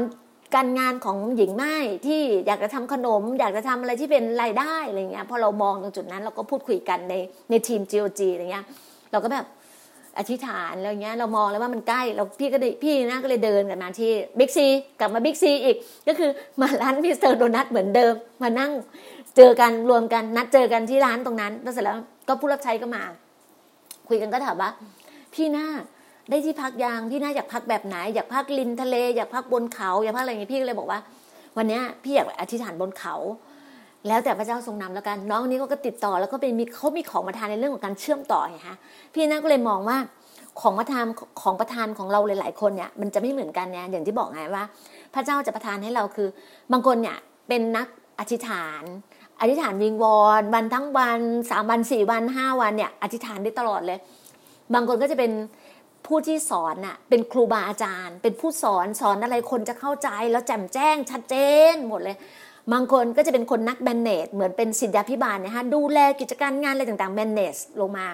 การงานของหญิงไม้ที่อยากจะทำขนม อยากจะทำอะไรที่เป็นรายได้อะไรเงี้ยพอเรามองตรงจุดนั้นเราก็พูดคุยกันในในทีม GOG อะไรเงี้ยเราก็แบบอธิษฐานอะไรเงี้ยเรามองแล้วว่ามันใกล้เราพี่ก็เลยพี่นะก็เลยเดินกันมาที่บิ๊กซีกลับมาบิ๊กซีอีก ก็คือมาร้านมิสเตอร์โดนัทเหมือนเดิมมานั่ง เจอกันรวมกันนัดเจอกันที่ร้านตรงนั้นแล้วเสร็จแล้วก็ผู้รับใช้ก็มา คุยกันก็ถามว่า พี่หน้าได้ที่พักยางพี่หน้าอยากพักแบบไหน อยากพักริมทะเล อยากพักบนเขาอยากพักอะไรอย่างเงี้ยพี่ก็เลยบอกว่า วันนี้พี่อยากอธิษฐานบนเขา แล้วแต่พระเจ้าทรงนำแล้วกัน น้องนี้ก็ติดต่อแล้วก็เป็นมีเขามีของประทานในเรื่องของการเชื่อมต่อไงฮะพี่น่าก็เลยมองว่าของประทานของประทานของเราหลาย ๆ คนเนี่ยมันจะไม่เหมือนกันเนี่ยอย่างที่บอกไงว่า พระเจ้าจะประทานให้เราคือ บางคนเนี่ยเป็นนักอธิษฐาน อธิษฐานวิงวอนวันทั้งวันสามวันสี่วันห้าวันเนี่ยอธิษฐานได้ตลอดเลย บางคนก็จะเป็นผู้ที่สอนน่ะเป็นครูบาอาจารย์ เป็นผู้สอนสอนอะไรคนจะเข้าใจ แล้วแจ่มแจ้งชัดเจนหมดเลย บางคนก็จะเป็นคนนักแมนเนจเหมือนเป็นสิทธาพิบาลนะฮะดูแลกิจการงานอะไรต่างๆแมนเนจลงมา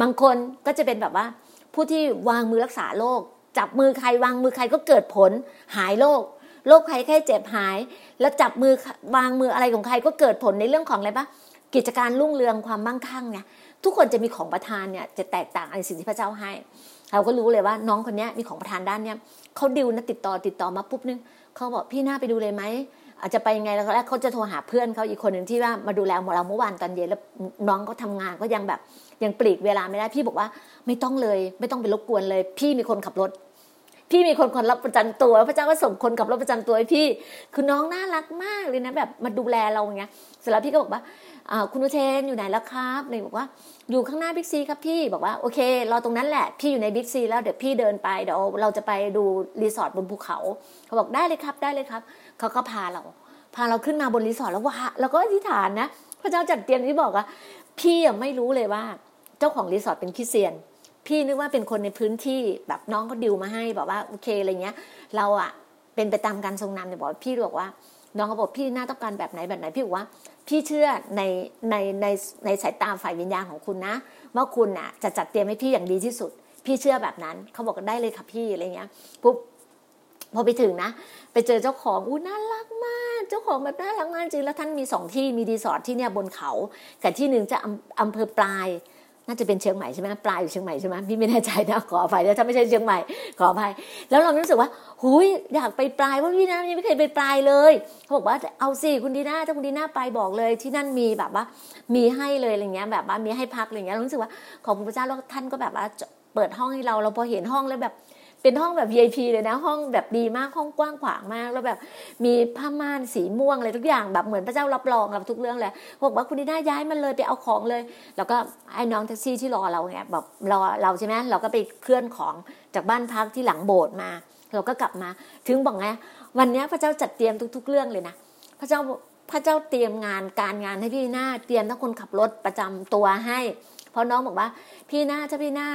บางคนก็จะเป็นแบบว่า ผู้ที่วางมือรักษาโรคจับมือใครวางมือใครก็เกิดผลหายโรค โรคภัยแค่เจ็บหาย แล้วจับมือวางมืออะไรของใครก็เกิดผลในเรื่องของอะไรปะกิจการรุ่งเรืองความมั่งคั่งเนี่ยทุกคนจะมีของประทานเนี่ยจะแตกต่างในสิ่งที่พระเจ้าให้ เราก็รู้เลยว่าน้องคนนี้มีของประทานด้านเนี้ยเขาดิวนะติดต่อติดต่อมาปุ๊บนึงเขาบอกพี่หน้าไปดูเลยไหมอาจจะไปยังไงแล้วแรกเขาจะโทรหาเพื่อนเขาอีกคนหนึ่งที่ว่ามาดูแลเราเมื่อวานตอนเย็นแล้วน้องก็ทำงานก็ยังแบบยังปลีกเวลาไม่ได้พี่บอกว่าไม่ต้องเลย ไม่ต้องไปรบกวนเลย พี่มีคนขับรถ พี่มีคนคนรับประจันตัว พระเจ้าก็ส่งคนขับรถประจันตัวให้พี่ คือน้องน่ารักมากเลยนะแบบมาดูแลเราอย่างเงี้ยเสร็จแล้วพี่ก็บอกว่าคุณอุเทนอยู่ไหนแล้วครับเลยบอกว่าอยู่ข้างหน้าบิ๊กซีครับพี่บอกว่าโอเครอตรงนั้นแหละพี่อยู่ในบิ๊กซีแล้วเดี๋ยวพี่เดินไปเดี๋ยวเราจะไปดูรีสอร์ทบนภูเขาเขาบอกได้เลยครับได้เลยครับเขาก็พาเรา พาเราขึ้นมาบนรีสอร์ทแล้วว่าเราก็อธิษฐานนะ พระเจ้าจัดเตรียมที่บอกว่าพี่ยังไม่รู้เลยว่า เจ้าของรีสอร์ทเป็นคริสเตียน พี่นึกว่าเป็นคนในพื้นที่แบบน้องก็ดิวมาให้บอกว่าโอเคอะไรเงี้ย เราอะเป็นไปตามการทรงนำเนี่ยบอกพี่บอกว่า น้องเขาบอกพี่น่าต้องการแบบไหนแบบไหนพี่บอกว่า พี่เชื่อในในในในสายตาฝ่ายวิญญาณของคุณนะว่าคุณน่ะจะจัดเตรียมให้พี่อย่างดีที่สุด พี่เชื่อแบบนั้นเขาบอกได้เลยค่ะพี่อะไรเงี้ยปุ๊บพอไปถึงนะ ไปเจอเจ้าของอู้น่ารักมาก เจ้าของแบบน่ารักมากจริงแล้วท่านมีสองที่มีรีสอร์ทที่เนี่ยบนเขากับที่หนึ่งจะอำเภอปลาย น่าจะเป็นเชียงใหม่ใช่ไหมปลายอยู่เชียงใหม่ใช่ไหมพี่ไม่แน่ใจนะขออภัยถ้าไม่ใช่เชียงใหม่ขออภัย แล้วเรารู้สึกว่าหุยอยากไปปลายเพราะพี่นะยังไม่เคยไปปลายเลยเขาบอกว่าเอาสิคุณดีน่าถ้าคุณดีน่าไปบอกเลย ที่นั่นมีแบบว่า มีให้เลยอะไรเงี้ยแบบว่ามีให้พักอะไรเงี้ยรู้สึกว่าขอบคุณพระเจ้าแล้วท่านก็แบบว่าเปิดห้องให้เราเราพอเห็นห้องแล้วแบบ เป็นห้องแบบ VIP เลยนะ ห้องแบบดีมากห้องกว้างขวางมาก แล้วแบบมีผ้าม่านสีม่วงอะไรทุกอย่างแบบเหมือนพระเจ้ารับรองเราทุกเรื่องเลยบอกว่าคุณดีน่าย้ายมันเลยไปเอาของเลย แล้วก็ไอ้น้องแท็กซี่ที่รอเราเนี่ยแบบรอเราใช่ไหมเราก็ไปเคลื่อนของจากบ้านพักที่หลังโบสถ์มา เราก็กลับมาถึงบอกไงวันนี้พระเจ้าจัดเตรียมทุก ๆ เรื่องเลยนะพระเจ้าพระเจ้าเตรียมงานการงานให้พี่หน้าเตรียมทั้งคนขับรถประจำตัวให้ ราะน้องบอกว่าพี่หน้าถ้าพี่หน้า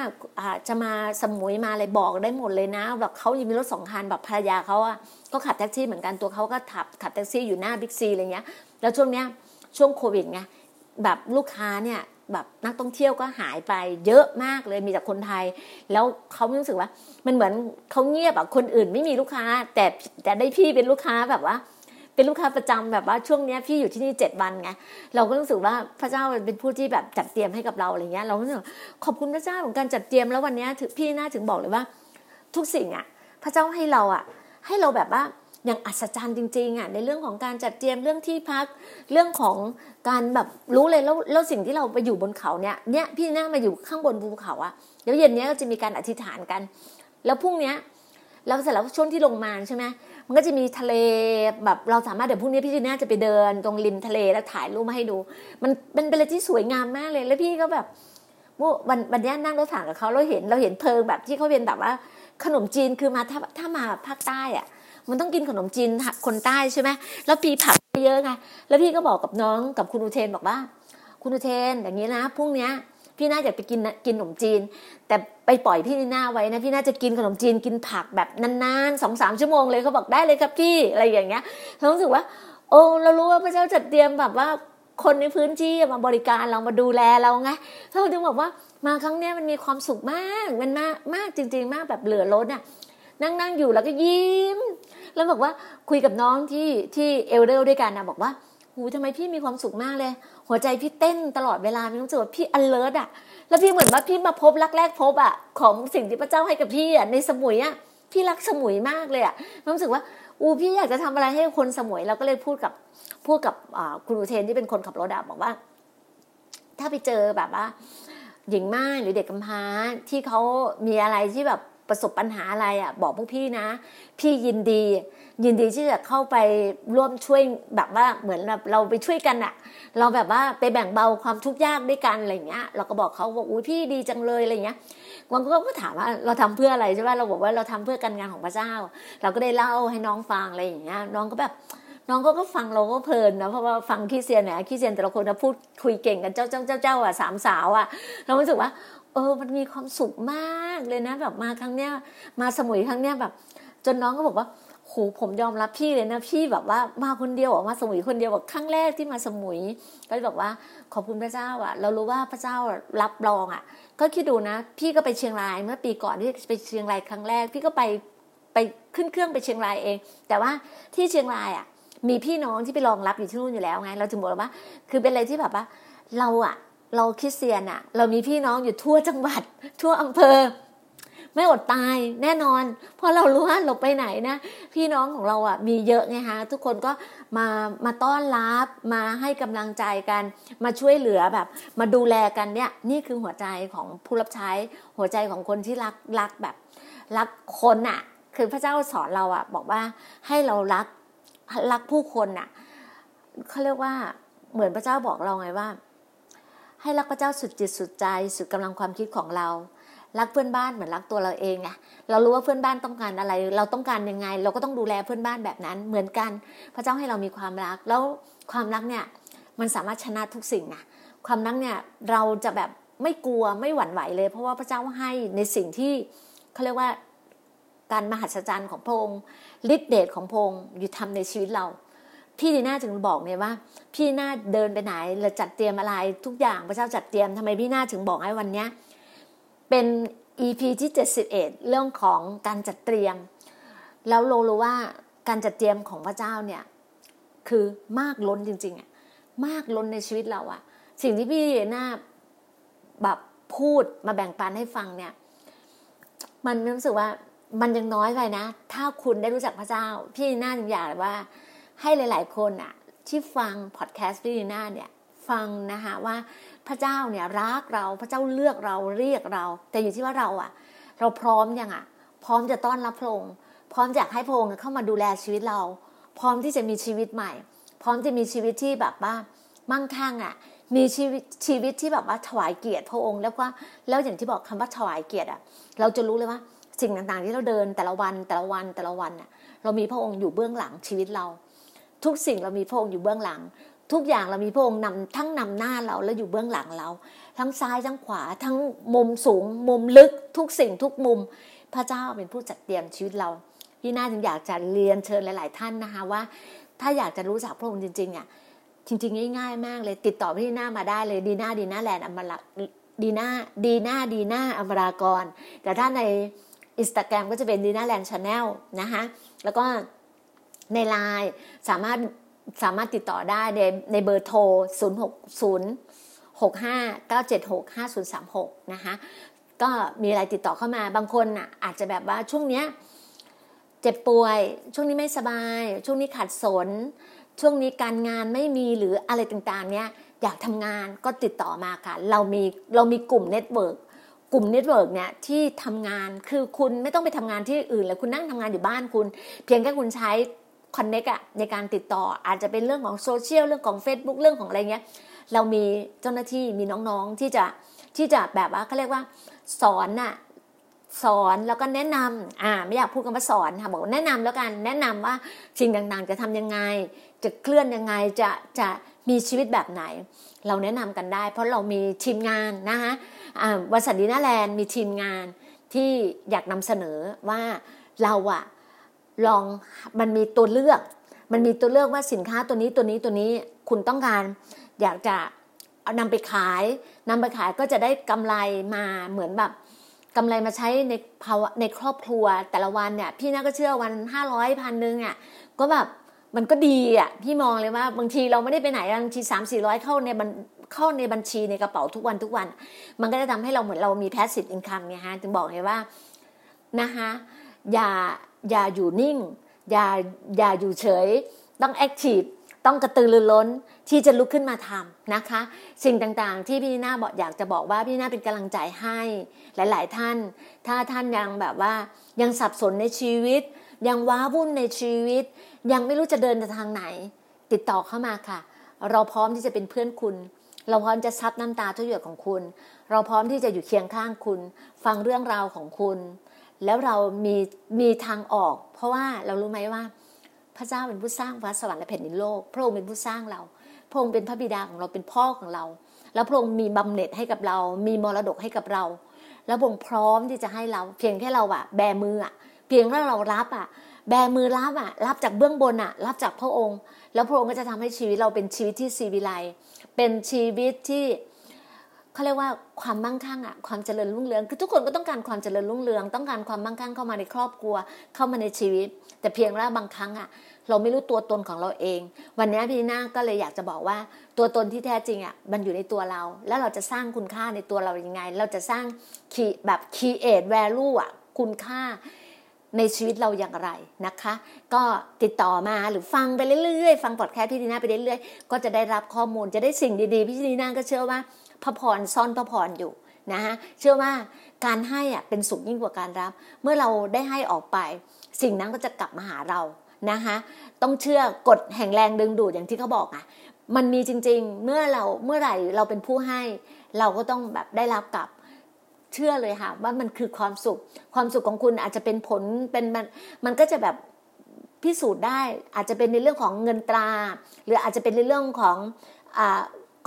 จะมาสมุยมาอะไรบอกได้หมดเลยนะแบบเขายังมีรถสองคันแบบภรรยาเขาอะก็ขับแท็กซี่เหมือนกันตัวเขาก็ขับขับแท็กซี่อยู่หน้าบิ๊กซีอะไรเงี้ย แล้วช่วงเนี้ยช่วงโควิดไงแบบลูกค้าเนี่ยแบบนักท่องเที่ยวก็หายไปเยอะมากเลยมีแต่คนไทย แล้วเขารู้สึกว่า มันเหมือนเขาเงียบแบบคนอื่นไม่มีลูกค้า แต่แต่ได้พี่เป็นลูกค้าแบบว่า เป็นลูกค้าประจำแบบว่าช่วงนี้พี่อยู่ที่นี่เจ็ดวันไงเราก็รู้สึกว่าพระเจ้าเป็นผู้ที่แบบจัดเตรียมให้กับเราอะไรเงี้ยเราก็รู้สึกขอบคุณพระเจ้าของการจัดเตรียมแล้ววันนี้พี่น่าถึงบอกเลยว่า ทุกสิ่งอะพระเจ้าให้เราอะ ให้เราแบบว่าอย่างอัศจรรย์จริงๆอะในเรื่องของการจัดเตรียมเรื่องที่พักเรื่องของการแบบรู้เลยแล้วแล้วสิ่งที่เราไปอยู่บนเขาเนี่ยเนี่ยพี่น่ามาอยู่ข้างบนภูเขาอะเดี๋ยวเย็นนี้ก็จะมีการอธิษฐานกัน แล้วพรุ่งเนี้ยแล้วเสร็จแล้วช่วงที่ลงมาใช่ไหม มันก็จะมีทะเลแบบเราสามารถเดี๋ยวพรุ่งนี้พี่จีน่าจะไปเดิน ตรงริมทะเลแล้วถ่ายรูปมาให้ดู มันเป็นเป็นอะไรที่สวยงามมากเลย แล้วพี่ก็แบบวันวันนี้นั่งรถถังกับเขาเราเห็นเราเห็นเพลิงแบบที่เขาเป็นแบบว่าขนมจีนคือมาถ้าถ้ามาภาคใต้อะ มันต้องกินขนมจีนคนใต้ใช่ไหมแล้วพี่ผักเยอะไงแล้วพี่ก็บอกกับน้องกับคุณอุเทนบอกว่า คุณอุเทนอย่างนี้นะพรุ่งนี้พี่น่าจะไปกินกินขนมจีน แต่ ปปล่อยพี่น่าไว้นะพี่น่าจะกินขนมจีนกินผักแบบนานๆสองสามชั่วโมงเลยเขาบอกได้เลยครับพี่อะไรอย่างเงี้ยเรารู้สึกว่า โอ้เรารู้ว่าพระเจ้าจัดเตรียมแบบว่าคนในพื้นที่มาบริการเรามาดูแลเราไงเขาถึงบอกว่ามาครั้งนี้มันมีความสุขมากมันมากมากจริง ๆ มากแบบเหลือล้นอะนั่งนั่งอยู่แล้วก็ยิ้ม แล้วบอกว่าคุยกับน้องที่ที่เอลเดลด้วยกันนะบอกว่าหูทำไมพี่มีความสุขมากเลยหัวใจพี่เต้นตลอดเวลาพี่รู้สึกว่าพี่ alert อะแล้วพี่เหมือนว่าพี่มาพบรักแรกพบอะของสิ่งที่พระเจ้าให้กับพี่อะในสมุยอะพี่รักสมุยมากเลยอะรู้สึกว่าอูพี่อยากจะทำอะไรให้คนสมุยเราก็เลยพูดกับพูดกับคุณอุเทนที่เป็นคนขับรถอะบอกว่า ถ้าไปเจอแบบว่า หญิงม่ายหรือเด็กกำพร้าที่เขามีอะไรที่แบบประสบปัญหาอะไรอะบอกพวกพี่นะ พี่ยินดี ยินดีที่จะเข้าไปร่วมช่วยแบบว่าเหมือนแบบเราไปช่วยกันอะเราแบบว่าไปแบ่งเบาความทุกข์ยากด้วยกันอะไรเงี้ย เราก็บอกเขาบอกอุ้ยพี่ดีจังเลยอะไรเงี้ยวันก็ก็ถามว่าเราทำเพื่ออะไรใช่ไหมเราบอกว่าเราทำเพื่อการงานของพระเจ้า เราก็ได้เล่าให้น้องฟังอะไรอย่างเงี้ยน้องก็แบบน้องก็ก็ฟังเราก็เพลินนะเพราะว่าฟังขี้เซียนเนี่ยขี้เซียนแต่ละคนนะพูดคุยเก่งกันเจ้าเจ้าเจ้าเจ้าอะสามสาวอะเรารู้สึกว่า เออมันมีความสุขมากเลยนะ แบบมาครั้งเนี้ยมาสมุยครั้งเนี้ยแบบ จนน้องก็บอกว่า โหผมยอมรับพี่เลยนะพี่แบบว่ามาคนเดียวออกมาสมุยคนเดียวแบบครั้งแรกที่มาสมุย ก็เลยบอกว่าขอบคุณพระเจ้าอะ เรารู้ว่าพระเจ้ารับรองอะ ก็คิดดูนะ พี่ก็ไปเชียงรายเมื่อปีก่อนที่ไปเชียงรายครั้งแรก พี่ก็ไปไปขึ้นเครื่องไปเชียงรายเอง แต่ว่าที่เชียงรายอะ มีพี่น้องที่ไปรองรับอยู่ที่นู่นอยู่แล้วไง เราถึงบอกว่า คือเป็นอะไรที่แบบว่า เราอะ เราคริสเตียนอะ เรามีพี่น้องอยู่ทั่วจังหวัด ทั่วอำเภอ ไม่อดตายแน่นอน เพราะเรารู้ว่าเราไปไหนนะ พี่น้องของเราอะมีเยอะไงฮะทุกคนก็มามาต้อนรับมาให้กำลังใจกันมาช่วยเหลือแบบ มาดูแลกันเนี่ยนี่คือหัวใจของผู้รับใช้หัวใจของคนที่รักรักแบบรักคนอะ คือพระเจ้าสอนเราอะ บอกว่าให้เรารักรักผู้คนอะเขาเรียกว่าเหมือนพระเจ้าบอกเราไงว่า ให้รักพระเจ้าสุดจิตสุดใจ สุดกำลังความคิดของเรา รักเพื่อนบ้านเหมือนรักตัวเราเองไงเรารู้ว่าเพื่อนบ้านต้องการอะไร เราต้องการยังไง เราก็ต้องดูแลเพื่อนบ้านแบบนั้น เหมือนกัน พระเจ้าให้เรามีความรัก แล้วความรักเนี่ยมันสามารถชนะทุกสิ่งนะความรักเนี่ยเราจะแบบไม่กลัวไม่หวั่นไหวเลย เพราะว่าพระเจ้าให้ในสิ่งที่เขาเรียกว่าการมหัศจรรย์ของพระองค์ฤทธิเดชของพระองค์อยู่ทำในชีวิตเรา พี่ดีน่าจึงบอกเนี่ยว่า พี่น่าเดินไปไหนหรือจัดเตรียมอะไรทุกอย่างพระเจ้าจัดเตรียมทำไมพี่น่าถึงบอกให้วันเนี้ย เป็น EP ที่ 71 เรื่องของการจัดเตรียม แล้วเรารู้ว่าการจัดเตรียมของพระเจ้าเนี่ยคือมากล้นจริงๆอะมากล้นในชีวิตเราอะสิ่งที่พี่น่าแบบพูดมาแบ่งปันให้ฟังเนี่ย มันรู้สึกว่ามันยังน้อยไปนะ ถ้าคุณได้รู้จักพระเจ้า พี่น่าอยากว่า ให้หลาย ๆ คนอะที่ฟังพอดแคสต์พี่น่าเนี่ย ฟังนะคะว่า พระเจ้าเนี่ยรักเราพระเจ้าเลือกเราเรียกเรา แต่อยู่ที่ว่าเราอะเราพร้อมยังอะพร้อมจะต้อนรับพระองค์พร้อมจะให้พระองค์เข้ามาดูแลชีวิตเรา พร้อมที่จะมีชีวิตใหม่ พร้อมจะมีชีวิตที่แบบว่ามั่งคั่งอะมีชีวิตชีวิตที่แบบว่าถวายเกียรติพระองค์แล้วก็แล้วอย่างที่บอกคำว่าถวายเกียรติอะเราจะรู้เลยว่าสิ่งต่างๆ ที่เราเดินแต่ละวันแต่ละวันแต่ละวันน่ะเรามีพระองค์อยู่เบื้องหลังชีวิตเรา ทุกสิ่งเรามีพระองค์อยู่เบื้องหลัง ทุกอย่างเรามีพระองค์นำทั้งนำหน้าเราและอยู่เบื้องหลังเรา ทั้งซ้ายทั้งขวาทั้งมุมสูง มุมลึกทุกสิ่งทุกมุม พระเจ้าเป็นผู้จัดเตรียมชีวิตเรา พี่น่าจึงอยากจะเรียนเชิญหลาย ๆ ท่านนะคะว่า ถ้าอยากจะรู้จักพระองค์จริงๆอะจริง ๆ ง่ายๆมากเลยติดต่อพี่น่ามาได้เลยดีน่าดีน่าแลนด์อมราดีน่าดีน่าดีน่าอมรากร แต่ถ้าในอินสตาแกรมก็จะเป็นดีน่าแลนด์ channel นะคะแล้วก็ในไลน์สามารถ สามารถติดต่อได้ในในเบอร์โทร 0 6 0 6 5 9 7 6 5 0 3 6 นะคะก็มีอะไรติดต่อเข้ามาบางคนอะอาจจะแบบว่าช่วงเนี้ยเจ็บป่วย ช่วงนี้ไม่สบาย ช่วงนี้ขัดสน ช่วงนี้การงานไม่มีหรืออะไรต่างๆ เนี้ยอยากทำงานก็ติดต่อมาค่ะ เรามีเรามีกลุ่ม network กลุ่ม network เนี่ยที่ทำงานคือคุณไม่ต้องไปทำงานที่อื่นเลยคุณนั่งทำงานอยู่บ้านคุณ เพียงแค่คุณใช้ คอนเน็กอะในการติดต่ออาจจะเป็นเรื่องของโซเชียลเรื่องของ Facebook เรื่องของอะไรเงี้ยเรามีเจ้าหน้าที่มีน้องๆที่จะที่จะแบบว่าเขาเรียกว่าสอนน่ะสอนแล้วก็แนะนำอ่าไม่อยากพูดคำว่าสอนค่ะบอกแนะนำแล้วกันแนะนำว่าสิ่งต่างๆ จะทำยังไง จะเคลื่อนยังไงจะจะมีชีวิตแบบไหน เราแนะนำกันได้ เพราะเรามีทีมงานนะคะบริษัทดีน่าแลนด์มีทีมงานที่อยากนำเสนอว่าเราอะ ลองมันมีตัวเลือก มันมีตัวเลือกว่าสินค้าตัวนี้ตัวนี้ตัวนี้คุณต้องการ อยากจะเอานำไปขายนำไปขายก็จะได้กำไรมาเหมือนแบบกำไรมาใช้ในภาวะในครอบครัวแต่ละวันเนี่ย พี่น่าก็เชื่อวันห้าร้อยพันหนึ่งอะก็แบบมันก็ดีอะพี่มองเลยว่าบางทีเราไม่ได้ไปไหนบางทีสามสี่ร้อยเข้าในบัญเข้าในบัญชีในกระเป๋าทุกวันทุกวัน มันก็จะทำให้เราเหมือนเรามี passive income ไงฮะถึงบอกไงว่านะคะอย่า อย่าอยู่นิ่ง อย่าอย่าอยู่เฉย ต้อง active ต้องกระตือรือร้นที่จะลุกขึ้นมาทำนะคะ สิ่งต่างๆ ที่พี่นาบอกอยากจะบอกว่าพี่นาเป็นกำลังใจให้หลาย ๆ ท่าน ถ้าท่านยังแบบว่ายังสับสนในชีวิต ยังว้าวุ่นในชีวิต ยังไม่รู้จะเดินทางไหน ติดต่อเข้ามาค่ะ เราพร้อมที่จะเป็นเพื่อนคุณ เราพร้อมจะซับน้ำตาทุกหยดของคุณ เราพร้อมที่จะอยู่เคียงข้างคุณ ฟังเรื่องราวของคุณ แล้วเรามีมีทางออก เพราะว่าเรารู้ไหมว่า พระเจ้าเป็นผู้สร้างฟ้าสวรรค์และแผ่นดินโลก พระองค์เป็นผู้สร้างเรา พระองค์เป็นพระบิดาของเราเป็นพ่อของเรา แล้วพระองค์มีบำเหน็จให้กับเรา มีมรดกให้กับเรา แล้วพระองค์พร้อมที่จะให้เรา เพียงแค่เราอะแบมืออะเพียงแค่เรารับอะแบมือรับอะรับจากเบื้องบนอะรับจากพระองค์ แล้วพระองค์ก็จะทำให้ชีวิตเราเป็นชีวิตที่ซีวิไลเป็นชีวิตที่ เขาเรียกว่าความมั่งคั่งอะความเจริญรุ่งเรืองคือทุกคนก็ต้องการความเจริญรุ่งเรือง ต้องการความมั่งคั่งเข้ามาในครอบครัว เข้ามาในชีวิต แต่เพียงว่าบางครั้งอะเราไม่รู้ตัวตนของเราเอง วันนี้พี่นาก็เลยอยากจะบอกว่า ตัวตนที่แท้จริงอะมันอยู่ในตัวเรา แล้วเราจะสร้างคุณค่าในตัวเรายังไง เราจะสร้างคีแบบ create value อะคุณค่าในชีวิตเราอย่างไรนะคะ ก็ติดต่อมาหรือฟังไปเรื่อยๆ ฟังพอดแคสต์พี่ดีน่าไปเรื่อยๆ ก็จะได้รับข้อมูลจะได้สิ่งดีๆ พี่ดีน่าก็เชื่อว่า พระพรซ่อนพระพรอยู่นะฮะเชื่อว่าการให้อะเป็นสุขยิ่งกว่าการรับ เมื่อเราได้ให้ออกไป สิ่งนั้นก็จะกลับมาหาเรานะคะต้องเชื่อกฎแห่งแรงดึงดูดอย่างที่เขาบอกอะมันมีจริง ๆ เมื่อเราเมื่อไหร่เราเป็นผู้ให้ เราก็ต้องแบบได้รับกลับเชื่อเลยค่ะว่ามันคือความสุข ความสุขของคุณอาจจะเป็นผลเป็นมันมันก็จะแบบพิสูจน์ได้อาจจะเป็นในเรื่องของเงินตรา หรืออาจจะเป็นในเรื่องของ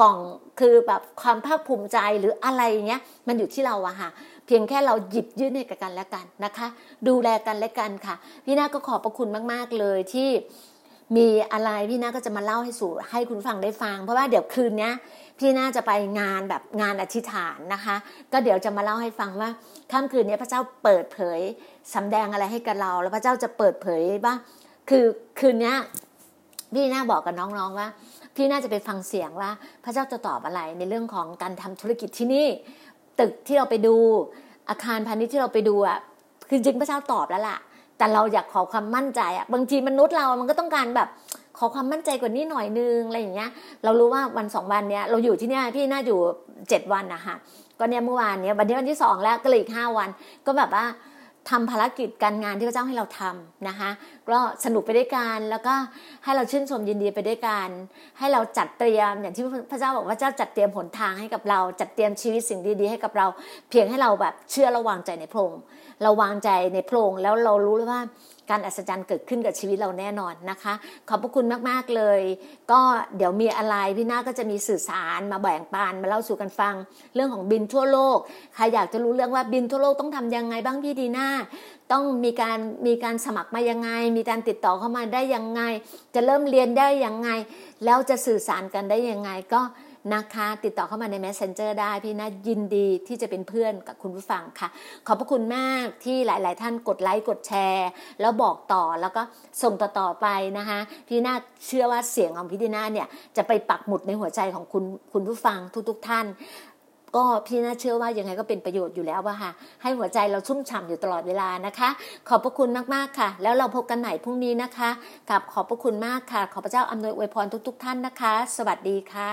กล่องคือแบบความภาคภูมิใจหรืออะไรเงี้ยมันอยู่ที่เราอะค่ะ เพียงแค่เราหยิบยื่นให้กันและกันนะคะ ดูแลกันและกันค่ะ พี่นาก็ขอบพระคุณมาก ๆ เลยที่มีอะไรพี่นาก็จะมาเล่าให้สู่ให้คุณฟังได้ฟัง เพราะว่าเดี๋ยวคืนนี้พี่น่าจะไปงานแบบงานอธิษฐานนะคะ ก็เดี๋ยวจะมาเล่าให้ฟังว่าค่ำคืนนี้พระเจ้าเปิดเผยสำแดงอะไรให้กับเรา แล้วพระเจ้าจะเปิดเผยว่าคือคืนนี้พี่น่าบอกกับน้องๆว่า พี่น่าจะไปฟังเสียงว่าพระเจ้าจะตอบอะไรในเรื่องของการทำธุรกิจที่นี่ ตึกที่เราไปดูอาคารพาณิชย์ที่เราไปดูอะคือจริงพระเจ้าตอบแล้วล่ะ แต่เราอยากขอความมั่นใจอะบางทีมนุษย์เรา มันก็ต้องการแบบขอความมั่นใจกว่านี้หน่อยนึงอะไรอย่างเงี้ย เรารู้ว่าวันสองวันเนี้ยเราอยู่ที่เนี่ยพี่น่าอยู่เจ็ดวันนะคะก็เนี่ยเมื่อวานเนี้ยวันนี้วันที่สองแล้วก็เลยอีกห้าวัน ก็แบบว่า ทำภารกิจการงานที่พระเจ้าให้เราทำนะคะก็สนุกไปด้วยกันแล้วก็ให้เราชื่นชมยินดีไปด้วยกัน ให้เราจัดเตรียมอย่างที่พระเจ้าบอกว่าเจ้าจัดเตรียมหนทางให้กับเรา จัดเตรียมชีวิตสิ่งดีๆให้กับเรา เพียงให้เราแบบเชื่อระวังใจในพระองค์ เราวางใจในพระองค์แล้วเรารู้เลยว่าการอัศจรรย์เกิดขึ้นกับชีวิตเราแน่นอนนะคะ ขอบพระคุณมากๆเลย ก็เดี๋ยวมีอะไรพี่นาก็จะมีสื่อสารมาแบ่งปันมาเล่าสู่กันฟัง เรื่องของบินทั่วโลกใครอยากจะรู้เรื่องว่าบินทั่วโลกต้องทำยังไงบ้างพี่ดีนาต้องมีการมีการสมัครมายังไง มีการติดต่อเข้ามาได้ยังไง จะเริ่มเรียนได้ยังไง แล้วจะสื่อสารกันได้ยังไงก็ นะคะ ติดต่อเข้ามาใน Messenger ได้พี่น่ายินดีที่จะเป็นเพื่อนกับคุณผู้ฟังค่ะ ขอบพระคุณมากที่หลาย ๆ ท่านกดไลค์กดแชร์ แล้วบอกต่อแล้วก็ส่งต่อๆไปนะคะ พี่นาเชื่อว่าเสียงของพี่ดีนาเนี่ยจะไปปักหมุดในหัวใจของคุณคุณผู้ฟังทุก ๆ ท่านก็พี่น่าเชื่อว่ายังไงก็เป็นประโยชน์อยู่แล้วว่าค่ะ ให้หัวใจเราชุ่มฉ่าอยู่ตลอดเวลานะคะ ขอบพระคุณมากๆค่ะ แล้วเราพบกันใหม่พรุ่งนี้นะคะกับขอบพระคุณมากค่ะ ขอพระเจ้าอำนวยอวยพรทุก ๆ ท่านนะคะ สวัสดีค่ะ